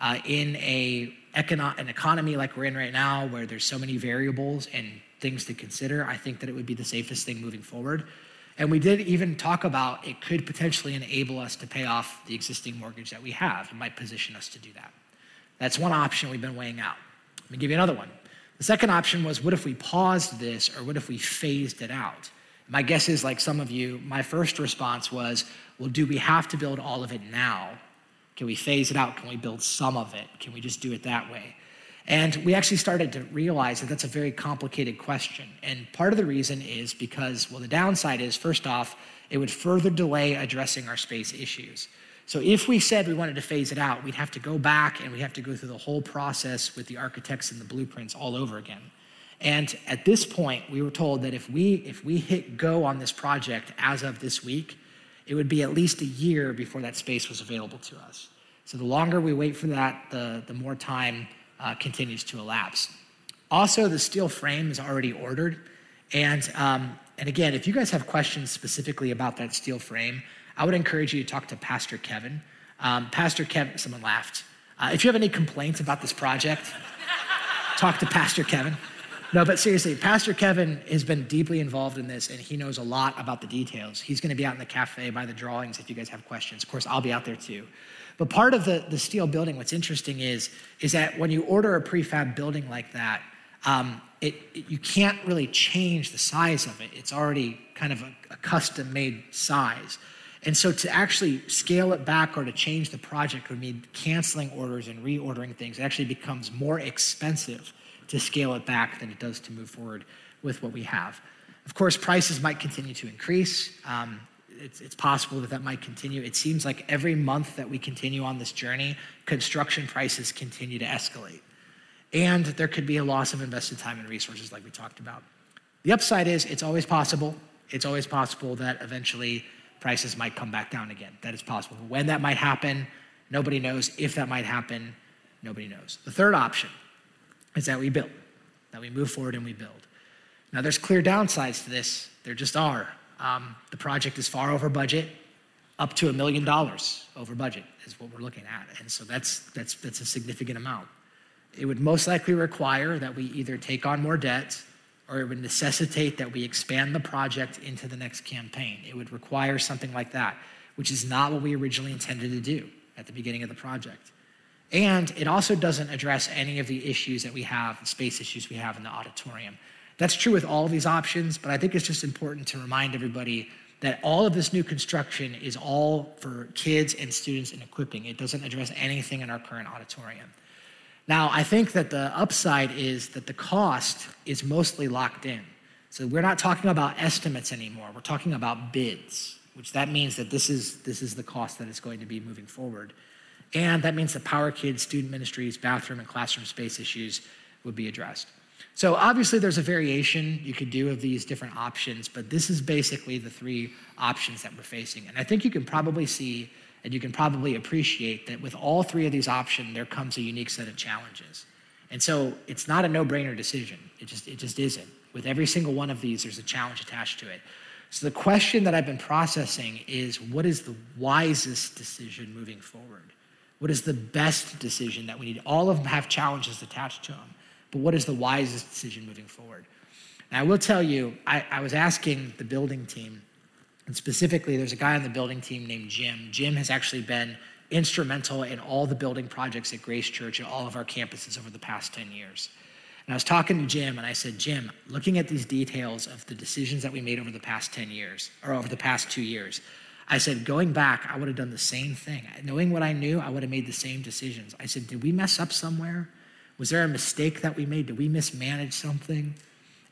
Speaker 8: Uh, in a econo- an economy like we're in right now, where there's so many variables and things to consider, I think that it would be the safest thing moving forward. And we did even talk about it could potentially enable us to pay off the existing mortgage that we have. It might position us to do that. That's one option we've been weighing out. Let me give you another one. The second option was what if we paused this or what if we phased it out? My guess is, like some of you, my first response was, well, do we have to build all of it now? Can we phase it out? Can we build some of it? Can we just do it that way? And we actually started to realize that that's a very complicated question. And part of the reason is because, well, the downside is, first off, it would further delay addressing our space issues. So if we said we wanted to phase it out, we'd have to go back and we'd have to go through the whole process with the architects and the blueprints all over again. And at this point, we were told that if we if we hit go on this project as of this week, it would be at least a year before that space was available to us. So the longer we wait for that, the, the more time uh, continues to elapse. Also, the steel frame is already ordered. And, um, and again, if you guys have questions specifically about that steel frame, I would encourage you to talk to Pastor Kevin. Um, Pastor Kevin, someone laughed. Uh, if you have any complaints about this project, talk to Pastor Kevin. No, but seriously, Pastor Kevin has been deeply involved in this and he knows a lot about the details. He's going to be out in the cafe by the drawings if you guys have questions. Of course, I'll be out there too. But part of the, the steel building, what's interesting is, is that when you order a prefab building like that, um, it, it, you can't really change the size of it. It's already kind of a, a custom made size. And so to actually scale it back or to change the project would mean canceling orders and reordering things. It actually becomes more expensive to scale it back than it does to move forward with what we have. Of course, prices might continue to increase. Um, it's, it's, possible that that might continue. It seems like every month that we continue on this journey, construction prices continue to escalate. And there could be a loss of invested time and resources, like we talked about. The upside is it's always possible. It's always possible that eventually prices might come back down again. That is possible. When that might happen, nobody knows. If that might happen, nobody knows. The third option is that we build, that we move forward and we build. Now, there's clear downsides to this. There just are. Um, the project is far over budget, up to a million dollars over budget is what we're looking at, and so that's that's that's a significant amount. It would most likely require that we either take on more debt or it would necessitate that we expand the project into the next campaign. It would require something like that, which is not what we originally intended to do at the beginning of the project. And it also doesn't address any of the issues that we have, the space issues we have in the auditorium. That's true with all these options, but I think it's just important to remind everybody that all of this new construction is all for kids and students and equipping. It doesn't address anything in our current auditorium. Now, I think that the upside is that the cost is mostly locked in. So we're not talking about estimates anymore. We're talking about bids, which that means that this is, this is the cost that is going to be moving forward. And that means that Power Kids, student ministries, bathroom and classroom space issues would be addressed. So obviously there's a variation you could do of these different options, but this is basically the three options that we're facing. And I think you can probably see and you can probably appreciate that with all three of these options, there comes a unique set of challenges. And so it's not a no-brainer decision. It just, it just isn't. With every single one of these, there's a challenge attached to it. So the question that I've been processing is what is the wisest decision moving forward? What is the best decision that we need? All of them have challenges attached to them, but what is the wisest decision moving forward? Now, I will tell you, I, I was asking the building team, and specifically, there's a guy on the building team named Jim. Jim has actually been instrumental in all the building projects at Grace Church and all of our campuses over the past 10 years. And I was talking to Jim and I said, Jim, looking at these details of the decisions that we made over the past 10 years, or over the past two years, I said, going back, I would have done the same thing. Knowing what I knew, I would have made the same decisions. I said, did we mess up somewhere? Was there a mistake that we made? Did we mismanage something?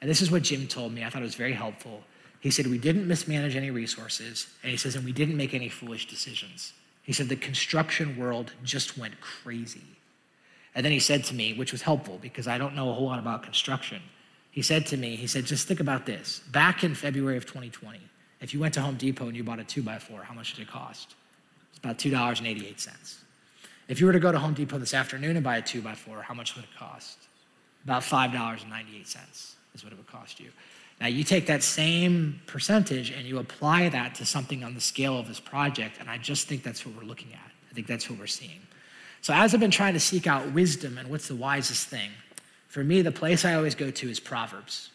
Speaker 8: And this is what Jim told me. I thought it was very helpful. He said, we didn't mismanage any resources. And he says, and we didn't make any foolish decisions. He said, the construction world just went crazy. And then he said to me, which was helpful because I don't know a whole lot about construction. He said to me, he said, just think about this. Back in February of 2020, if you went to Home Depot and you bought a two by four, how much did it cost? It's about $2.88. If you were to go to Home Depot this afternoon and buy a two by four, how much would it cost? About $5.98 is what it would cost you. Now, you take that same percentage and you apply that to something on the scale of this project, and I just think that's what we're looking at. I think that's what we're seeing. So, as I've been trying to seek out wisdom and what's the wisest thing, for me, the place I always go to is Proverbs.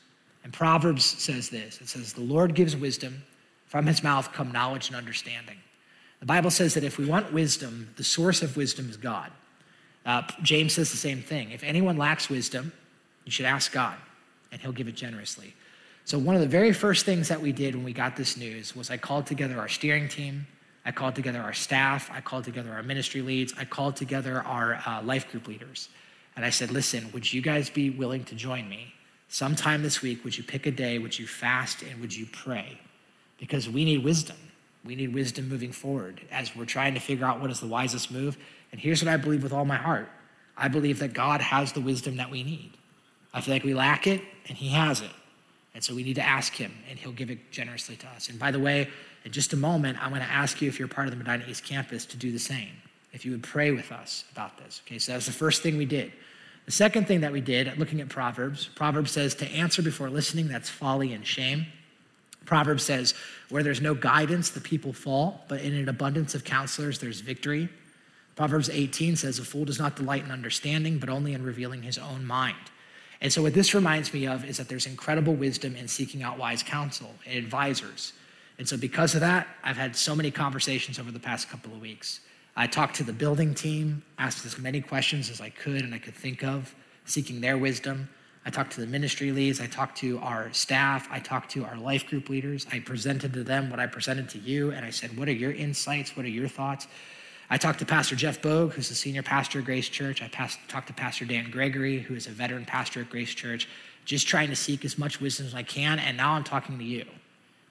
Speaker 8: And Proverbs says this it says, The Lord gives wisdom, from his mouth come knowledge and understanding. The Bible says that if we want wisdom, the source of wisdom is God. Uh, James says the same thing. If anyone lacks wisdom, you should ask God, and he'll give it generously. So, one of the very first things that we did when we got this news was I called together our steering team, I called together our staff, I called together our ministry leads, I called together our uh, life group leaders. And I said, listen, would you guys be willing to join me? Sometime this week, would you pick a day? Would you fast and would you pray? Because we need wisdom. We need wisdom moving forward as we're trying to figure out what is the wisest move. And here's what I believe with all my heart I believe that God has the wisdom that we need. I feel like we lack it, and He has it. And so we need to ask him, and he'll give it generously to us. And by the way, in just a moment, I'm going to ask you if you're part of the Medina East campus to do the same, if you would pray with us about this. Okay, so that was the first thing we did. The second thing that we did, looking at Proverbs, Proverbs says to answer before listening, that's folly and shame. Proverbs says, where there's no guidance, the people fall, but in an abundance of counselors, there's victory. Proverbs 18 says, A fool does not delight in understanding, but only in revealing his own mind. And so, what this reminds me of is that there's incredible wisdom in seeking out wise counsel and advisors. And so, because of that, I've had so many conversations over the past couple of weeks. I talked to the building team, asked as many questions as I could and I could think of, seeking their wisdom. I talked to the ministry leads, I talked to our staff, I talked to our life group leaders. I presented to them what I presented to you, and I said, What are your insights? What are your thoughts? I talked to Pastor Jeff Bogue, who's the senior pastor at Grace Church. I passed, talked to Pastor Dan Gregory, who is a veteran pastor at Grace Church, just trying to seek as much wisdom as I can. And now I'm talking to you.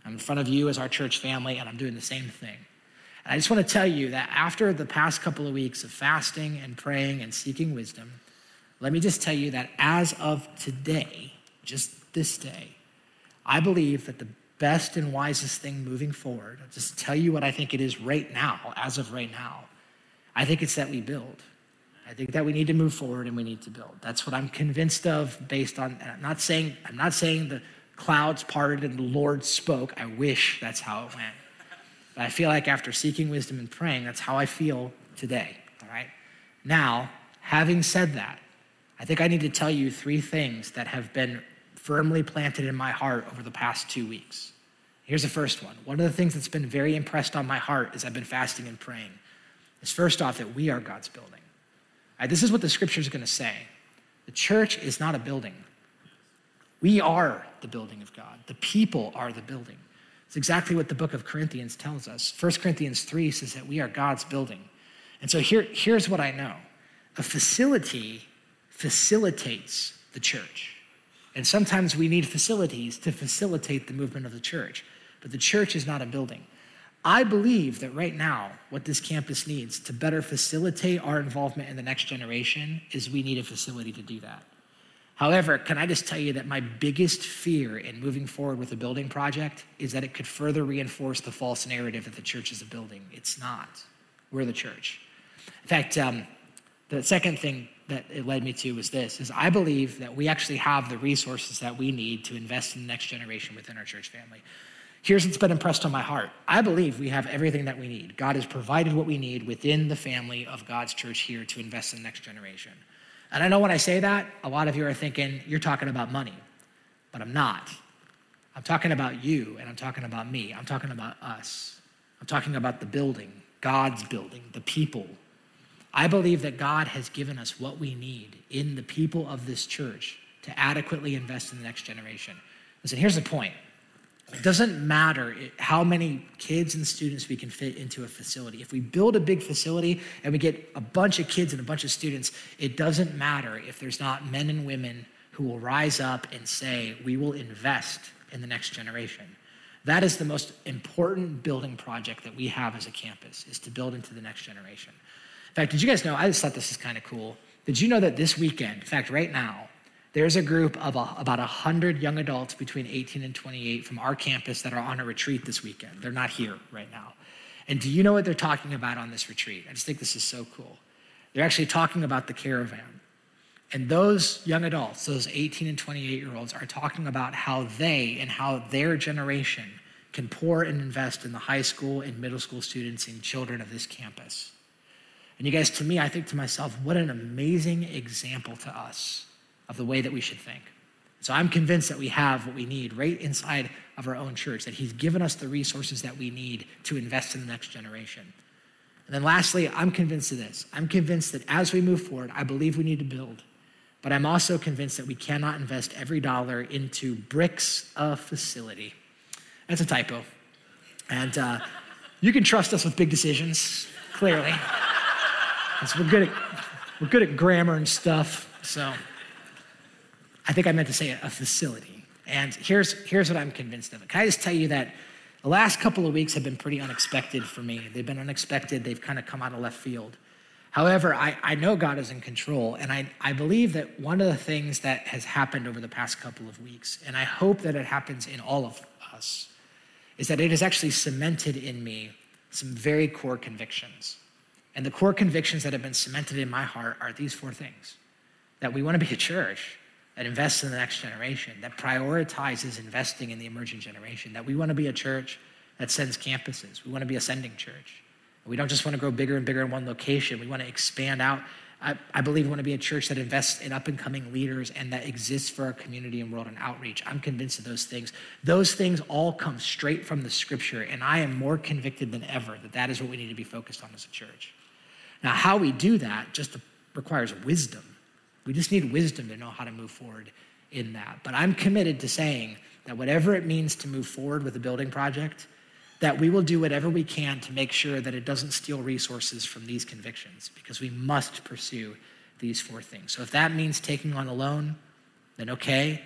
Speaker 8: I'm in front of you as our church family, and I'm doing the same thing. And I just want to tell you that after the past couple of weeks of fasting and praying and seeking wisdom, let me just tell you that as of today, just this day, I believe that the best and wisest thing moving forward, I'll just tell you what I think it is right now, as of right now. I think it's that we build. I think that we need to move forward and we need to build. That's what I'm convinced of based on I'm not saying I'm not saying the clouds parted and the Lord spoke. I wish that's how it went. But I feel like after seeking wisdom and praying, that's how I feel today. All right. Now, having said that, I think I need to tell you three things that have been firmly planted in my heart over the past two weeks. Here's the first one. One of the things that's been very impressed on my heart as I've been fasting and praying is first off that we are God's building. Right, this is what the scripture is going to say. The church is not a building. We are the building of God. The people are the building. It's exactly what the book of Corinthians tells us. 1 Corinthians 3 says that we are God's building. And so here, here's what I know a facility facilitates the church. And sometimes we need facilities to facilitate the movement of the church. But the church is not a building. I believe that right now, what this campus needs to better facilitate our involvement in the next generation is we need a facility to do that. However, can I just tell you that my biggest fear in moving forward with a building project is that it could further reinforce the false narrative that the church is a building. It's not. We're the church. In fact, um, the second thing that it led me to was this is I believe that we actually have the resources that we need to invest in the next generation within our church family. Here's what's been impressed on my heart. I believe we have everything that we need. God has provided what we need within the family of God's church here to invest in the next generation. And I know when I say that, a lot of you are thinking, you're talking about money, but I'm not. I'm talking about you and I'm talking about me. I'm talking about us. I'm talking about the building, God's building, the people. I believe that God has given us what we need in the people of this church to adequately invest in the next generation. Listen, here's the point it doesn't matter how many kids and students we can fit into a facility. If we build a big facility and we get a bunch of kids and a bunch of students, it doesn't matter if there's not men and women who will rise up and say, We will invest in the next generation. That is the most important building project that we have as a campus, is to build into the next generation. In fact, did you guys know? I just thought this is kind of cool. Did you know that this weekend, in fact, right now, there's a group of a, about 100 young adults between 18 and 28 from our campus that are on a retreat this weekend. They're not here right now. And do you know what they're talking about on this retreat? I just think this is so cool. They're actually talking about the caravan. And those young adults, those 18 and 28 year olds, are talking about how they and how their generation can pour and invest in the high school and middle school students and children of this campus. And you guys, to me, I think to myself, what an amazing example to us of the way that we should think. So I'm convinced that we have what we need right inside of our own church, that He's given us the resources that we need to invest in the next generation. And then lastly, I'm convinced of this. I'm convinced that as we move forward, I believe we need to build. But I'm also convinced that we cannot invest every dollar into bricks of facility. That's a typo. And uh, you can trust us with big decisions, clearly. Because we're good at we're good at grammar and stuff. So I think I meant to say a, facility. And here's, here's what I'm convinced of. Can I just tell you that the last couple of weeks have been pretty unexpected for me? They've been unexpected, they've kind of come out of left field. However, I, I know God is in control, and I, I believe that one of the things that has happened over the past couple of weeks, and I hope that it happens in all of us, is that it has actually cemented in me some very core convictions. And the core convictions that have been cemented in my heart are these four things that we want to be a church that invests in the next generation, that prioritizes investing in the emerging generation, that we want to be a church that sends campuses. We want to be a sending church. We don't just want to grow bigger and bigger in one location. We want to expand out. I, I believe we want to be a church that invests in up and coming leaders and that exists for our community and world and outreach. I'm convinced of those things. Those things all come straight from the scripture, and I am more convicted than ever that that is what we need to be focused on as a church. Now, how we do that just requires wisdom. We just need wisdom to know how to move forward in that. But I'm committed to saying that whatever it means to move forward with a building project, that we will do whatever we can to make sure that it doesn't steal resources from these convictions because we must pursue these four things. So if that means taking on a loan, then okay.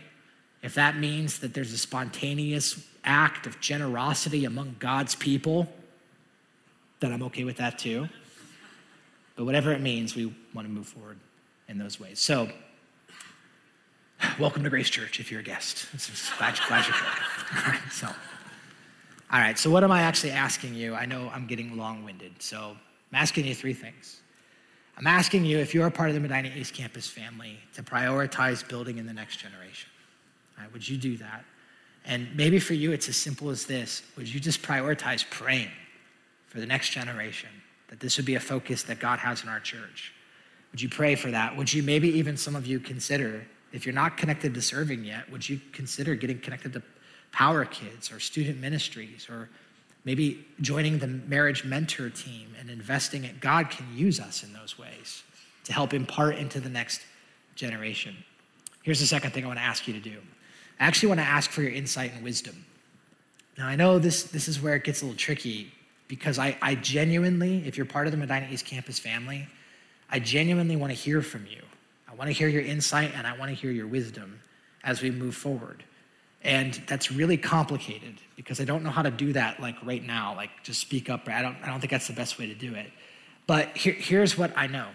Speaker 8: If that means that there's a spontaneous act of generosity among God's people, then I'm okay with that too. But whatever it means, we want to move forward in those ways. So, welcome to Grace Church if you're a guest. Glad, glad you're here. so, all right, so what am I actually asking you? I know I'm getting long winded, so I'm asking you three things. I'm asking you, if you're a part of the Medina East Campus family, to prioritize building in the next generation. Right, would you do that? And maybe for you, it's as simple as this Would you just prioritize praying for the next generation? That this would be a focus that God has in our church. Would you pray for that? Would you maybe even some of you consider, if you're not connected to serving yet, would you consider getting connected to Power Kids or student ministries or maybe joining the marriage mentor team and investing it? God can use us in those ways to help impart into the next generation. Here's the second thing I want to ask you to do. I actually want to ask for your insight and wisdom. Now, I know this, this is where it gets a little tricky because I, I genuinely, if you're part of the Medina East Campus family, I genuinely want to hear from you. I want to hear your insight and I want to hear your wisdom as we move forward. And that's really complicated because I don't know how to do that like right now, like just speak up. I don't, I don't think that's the best way to do it. But here, here's what I know.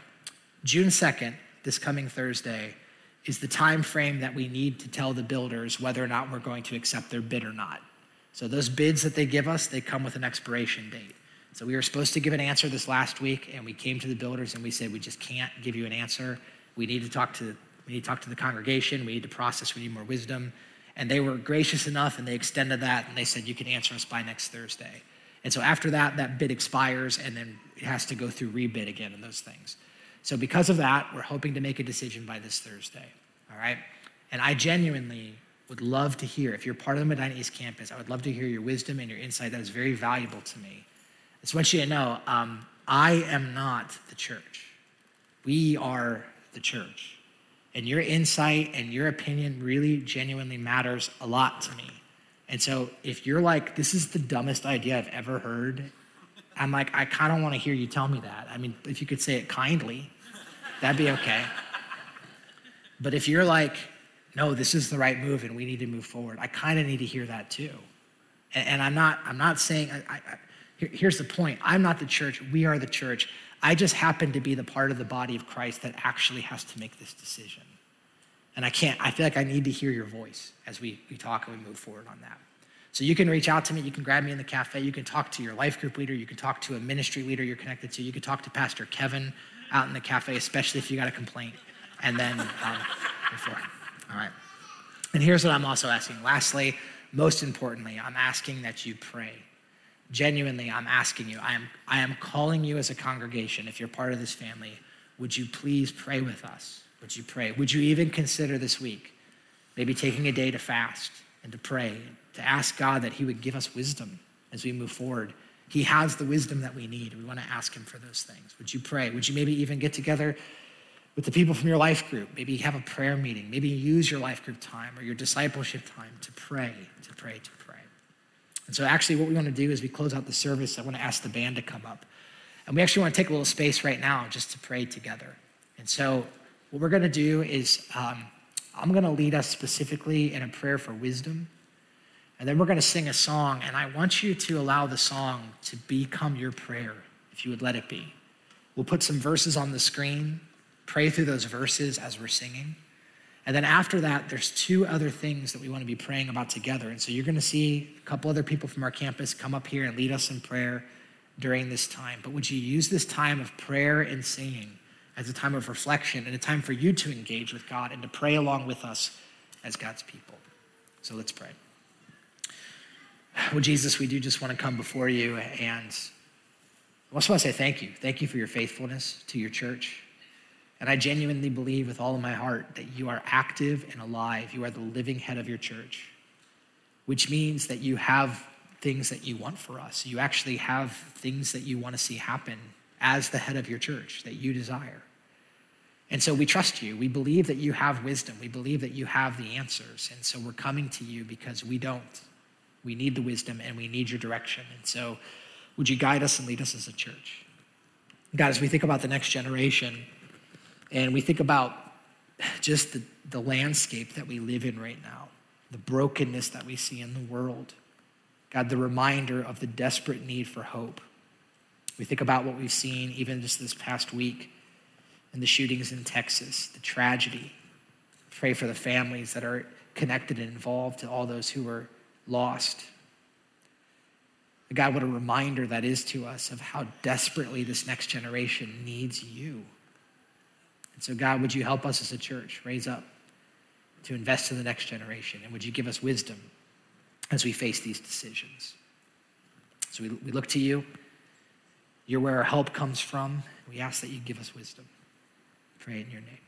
Speaker 8: June 2nd, this coming Thursday, is the time frame that we need to tell the builders whether or not we're going to accept their bid or not. So those bids that they give us, they come with an expiration date. So we were supposed to give an answer this last week, and we came to the builders and we said we just can't give you an answer. We need to talk to we need to talk to the congregation. We need to process. We need more wisdom. And they were gracious enough, and they extended that, and they said you can answer us by next Thursday. And so after that, that bid expires, and then it has to go through rebid again and those things. So because of that, we're hoping to make a decision by this Thursday. All right. And I genuinely would love to hear. If you're part of the Medina East campus, I would love to hear your wisdom and your insight. That is very valuable to me. I just want you to know um, I am not the church. We are the church. And your insight and your opinion really genuinely matters a lot to me. And so if you're like, this is the dumbest idea I've ever heard, I'm like, I kind of want to hear you tell me that. I mean, if you could say it kindly, that'd be okay. But if you're like, no, this is the right move and we need to move forward. I kind of need to hear that too. And, and, I'm not, I'm not saying, I, I, here's the point I'm not the church, we are the church. I just happen to be the part of the body of Christ that actually has to make this decision. And I can't, I feel like I need to hear your voice as we, we talk and we move forward on that. So you can reach out to me, you can grab me in the cafe, you can talk to your life group leader, you can talk to a ministry leader you're connected to, you can talk to Pastor Kevin out in the cafe, especially if you got a complaint. And then um, before. All right. And here's what I'm also asking. Lastly, most importantly, I'm asking that you pray. Genuinely, I'm asking you. I am, I am calling you as a congregation, if you're part of this family, would you please pray with us? Would you pray? Would you even consider this week maybe taking a day to fast and to pray, to ask God that He would give us wisdom as we move forward? He has the wisdom that we need. We want to ask Him for those things. Would you pray? Would you maybe even get together with the people from your life group. Maybe have a prayer meeting. Maybe use your life group time or your discipleship time to pray, to pray, to pray. And so, actually, what we want to do is we close out the service. I want to ask the band to come up. And we actually want to take a little space right now just to pray together. And so, what we're going to do is um, I'm going to lead us specifically in a prayer for wisdom. And then we're going to sing a song. And I want you to allow the song to become your prayer, if you would let it be. We'll put some verses on the screen pray through those verses as we're singing. And then after that, there's two other things that we want to be praying about together. And so you're going to see a couple other people from our campus come up here and lead us in prayer during this time. But would you use this time of prayer and singing as a time of reflection and a time for you to engage with God and to pray along with us as God's people? So let's pray. Well, Jesus, we do just want to come before you and I also want to say thank you. Thank you for your faithfulness to your church. And I genuinely believe with all of my heart that you are active and alive. You are the living head of your church, which means that you have things that you want for us. You actually have things that you want to see happen as the head of your church that you desire. And so we trust you. We believe that you have wisdom. We believe that you have the answers. And so we're coming to you because we don't. We need the wisdom and we need your direction. And so would you guide us and lead us as a church? God, as we think about the next generation and we think about just the, the landscape that we live in right now, the brokenness that we see in the world, God, the reminder of the desperate need for hope. We think about what we've seen even just this past week and the shootings in Texas, the tragedy. Pray for the families that are connected and involved, to all those who are lost. God, what a reminder that is to us of how desperately this next generation needs you. And so, God, would you help us as a church raise up to invest in the next generation? And would you give us wisdom as we face these decisions? So we, we look to you. You're where our help comes from. We ask that you give us wisdom. Pray in your name.